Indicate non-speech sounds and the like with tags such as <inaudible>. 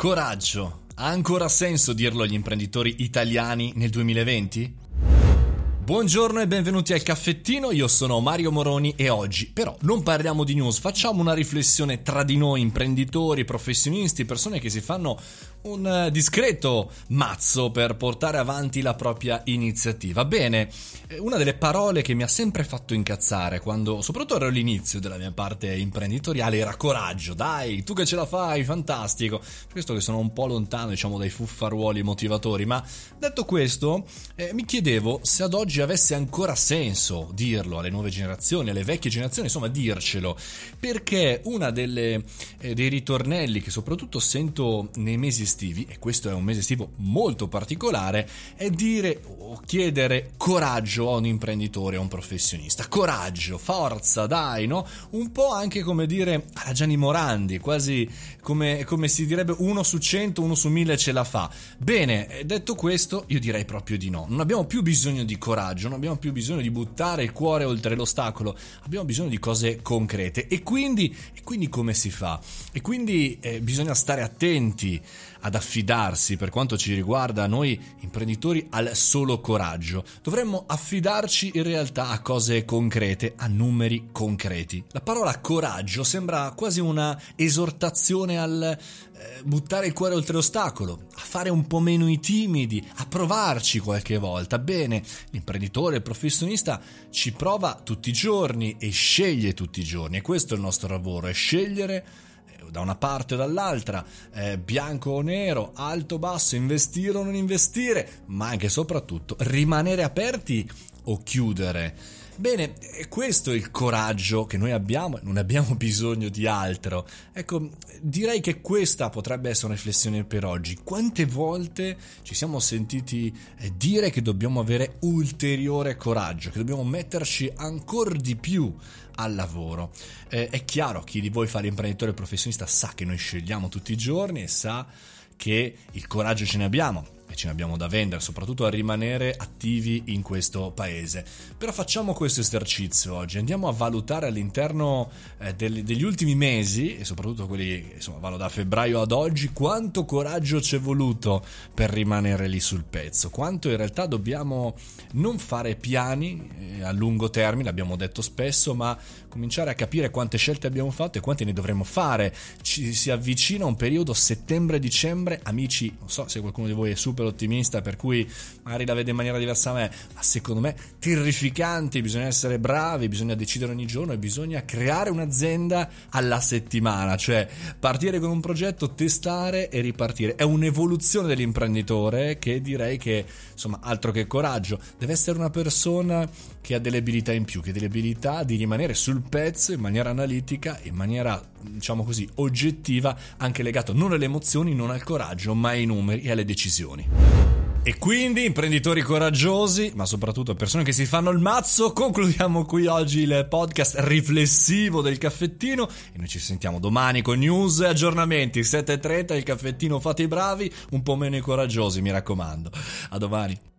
Coraggio. Ha ancora senso dirlo agli imprenditori italiani nel 2020? Buongiorno e benvenuti al caffettino, io sono Mario Moroni e oggi però non parliamo di news, facciamo una riflessione tra di noi imprenditori, professionisti, persone che si fanno un eh, discreto mazzo per portare avanti la propria iniziativa. Bene, eh, una delle parole che mi ha sempre fatto incazzare quando, soprattutto all'inizio della mia parte imprenditoriale, era coraggio. Dai, tu che ce la fai, fantastico. Per questo che sono un po' lontano, diciamo, dai fuffaruoli motivatori. Ma detto questo, eh, mi chiedevo se ad oggi avesse ancora senso dirlo alle nuove generazioni, alle vecchie generazioni, insomma, dircelo. Perché delle eh, dei ritornelli che soprattutto sento nei mesi estivi, e questo è un mese estivo molto particolare, è dire o chiedere coraggio a un imprenditore, a un professionista. Coraggio, forza, dai, no? Un po' anche come dire alla Gianni Morandi, quasi come, come si direbbe uno su cento, uno su mille ce la fa. Bene, detto questo, io direi proprio di no. Non abbiamo più bisogno di coraggio, non abbiamo più bisogno di buttare il cuore oltre l'ostacolo, abbiamo bisogno di cose concrete. E quindi, e quindi come si fa? E quindi eh, bisogna stare attenti ad affidarsi, per quanto ci riguarda noi imprenditori, al solo coraggio. Dovremmo affidarci in realtà a cose concrete, a numeri concreti. La parola coraggio sembra quasi una esortazione al buttare il cuore oltre l'ostacolo, a fare un po' meno i timidi, a provarci qualche volta. Bene, l'imprenditore, il professionista ci prova tutti i giorni e sceglie tutti i giorni e questo è il nostro lavoro, è scegliere da una parte o dall'altra, eh, bianco o nero, alto o basso, investire o non investire, ma anche e soprattutto rimanere aperti o chiudere. Bene, questo è il coraggio che noi abbiamo e non abbiamo <laughs> bisogno di altro. Ecco, direi che questa potrebbe essere una riflessione per oggi. Quante volte ci siamo sentiti eh, dire che dobbiamo avere ulteriore coraggio, che dobbiamo metterci ancora di più al lavoro. Eh, è chiaro, chi di voi fa l'imprenditore professionista sa che noi scegliamo tutti i giorni e sa che il coraggio ce ne abbiamo e ce ne abbiamo da vendere, soprattutto a rimanere attivi in questo paese. Però facciamo questo esercizio oggi, andiamo a valutare all'interno eh, degli, degli, ultimi mesi, e soprattutto quelli, insomma, vanno da febbraio ad oggi, quanto coraggio ci è voluto per rimanere lì sul pezzo, quanto in realtà dobbiamo non fare piani eh, a lungo termine, l'abbiamo detto spesso, ma cominciare a capire quante scelte abbiamo fatto e quante ne dovremo fare. Ci si avvicina un periodo settembre-dicembre, amici, non so se qualcuno di voi è super ottimista, per cui magari la vede in maniera diversa a me, ma secondo me terrificanti, bisogna essere bravi, bisogna decidere ogni giorno e bisogna creare un'azienda alla settimana, cioè partire con un progetto, testare e ripartire. È un'evoluzione dell'imprenditore che direi che, insomma, altro che coraggio, deve essere una persona che ha delle abilità in più, che ha delle abilità di rimanere sul pezzo in maniera analitica, in maniera, diciamo così, oggettiva, anche legato non alle emozioni, non al coraggio, ma ai numeri e alle decisioni. E quindi, imprenditori coraggiosi, ma soprattutto persone che si fanno il mazzo, concludiamo qui oggi il podcast riflessivo del caffettino e noi ci sentiamo domani con news e aggiornamenti. 7.30, il caffettino fate i bravi, un po' meno i coraggiosi, mi raccomando. A domani.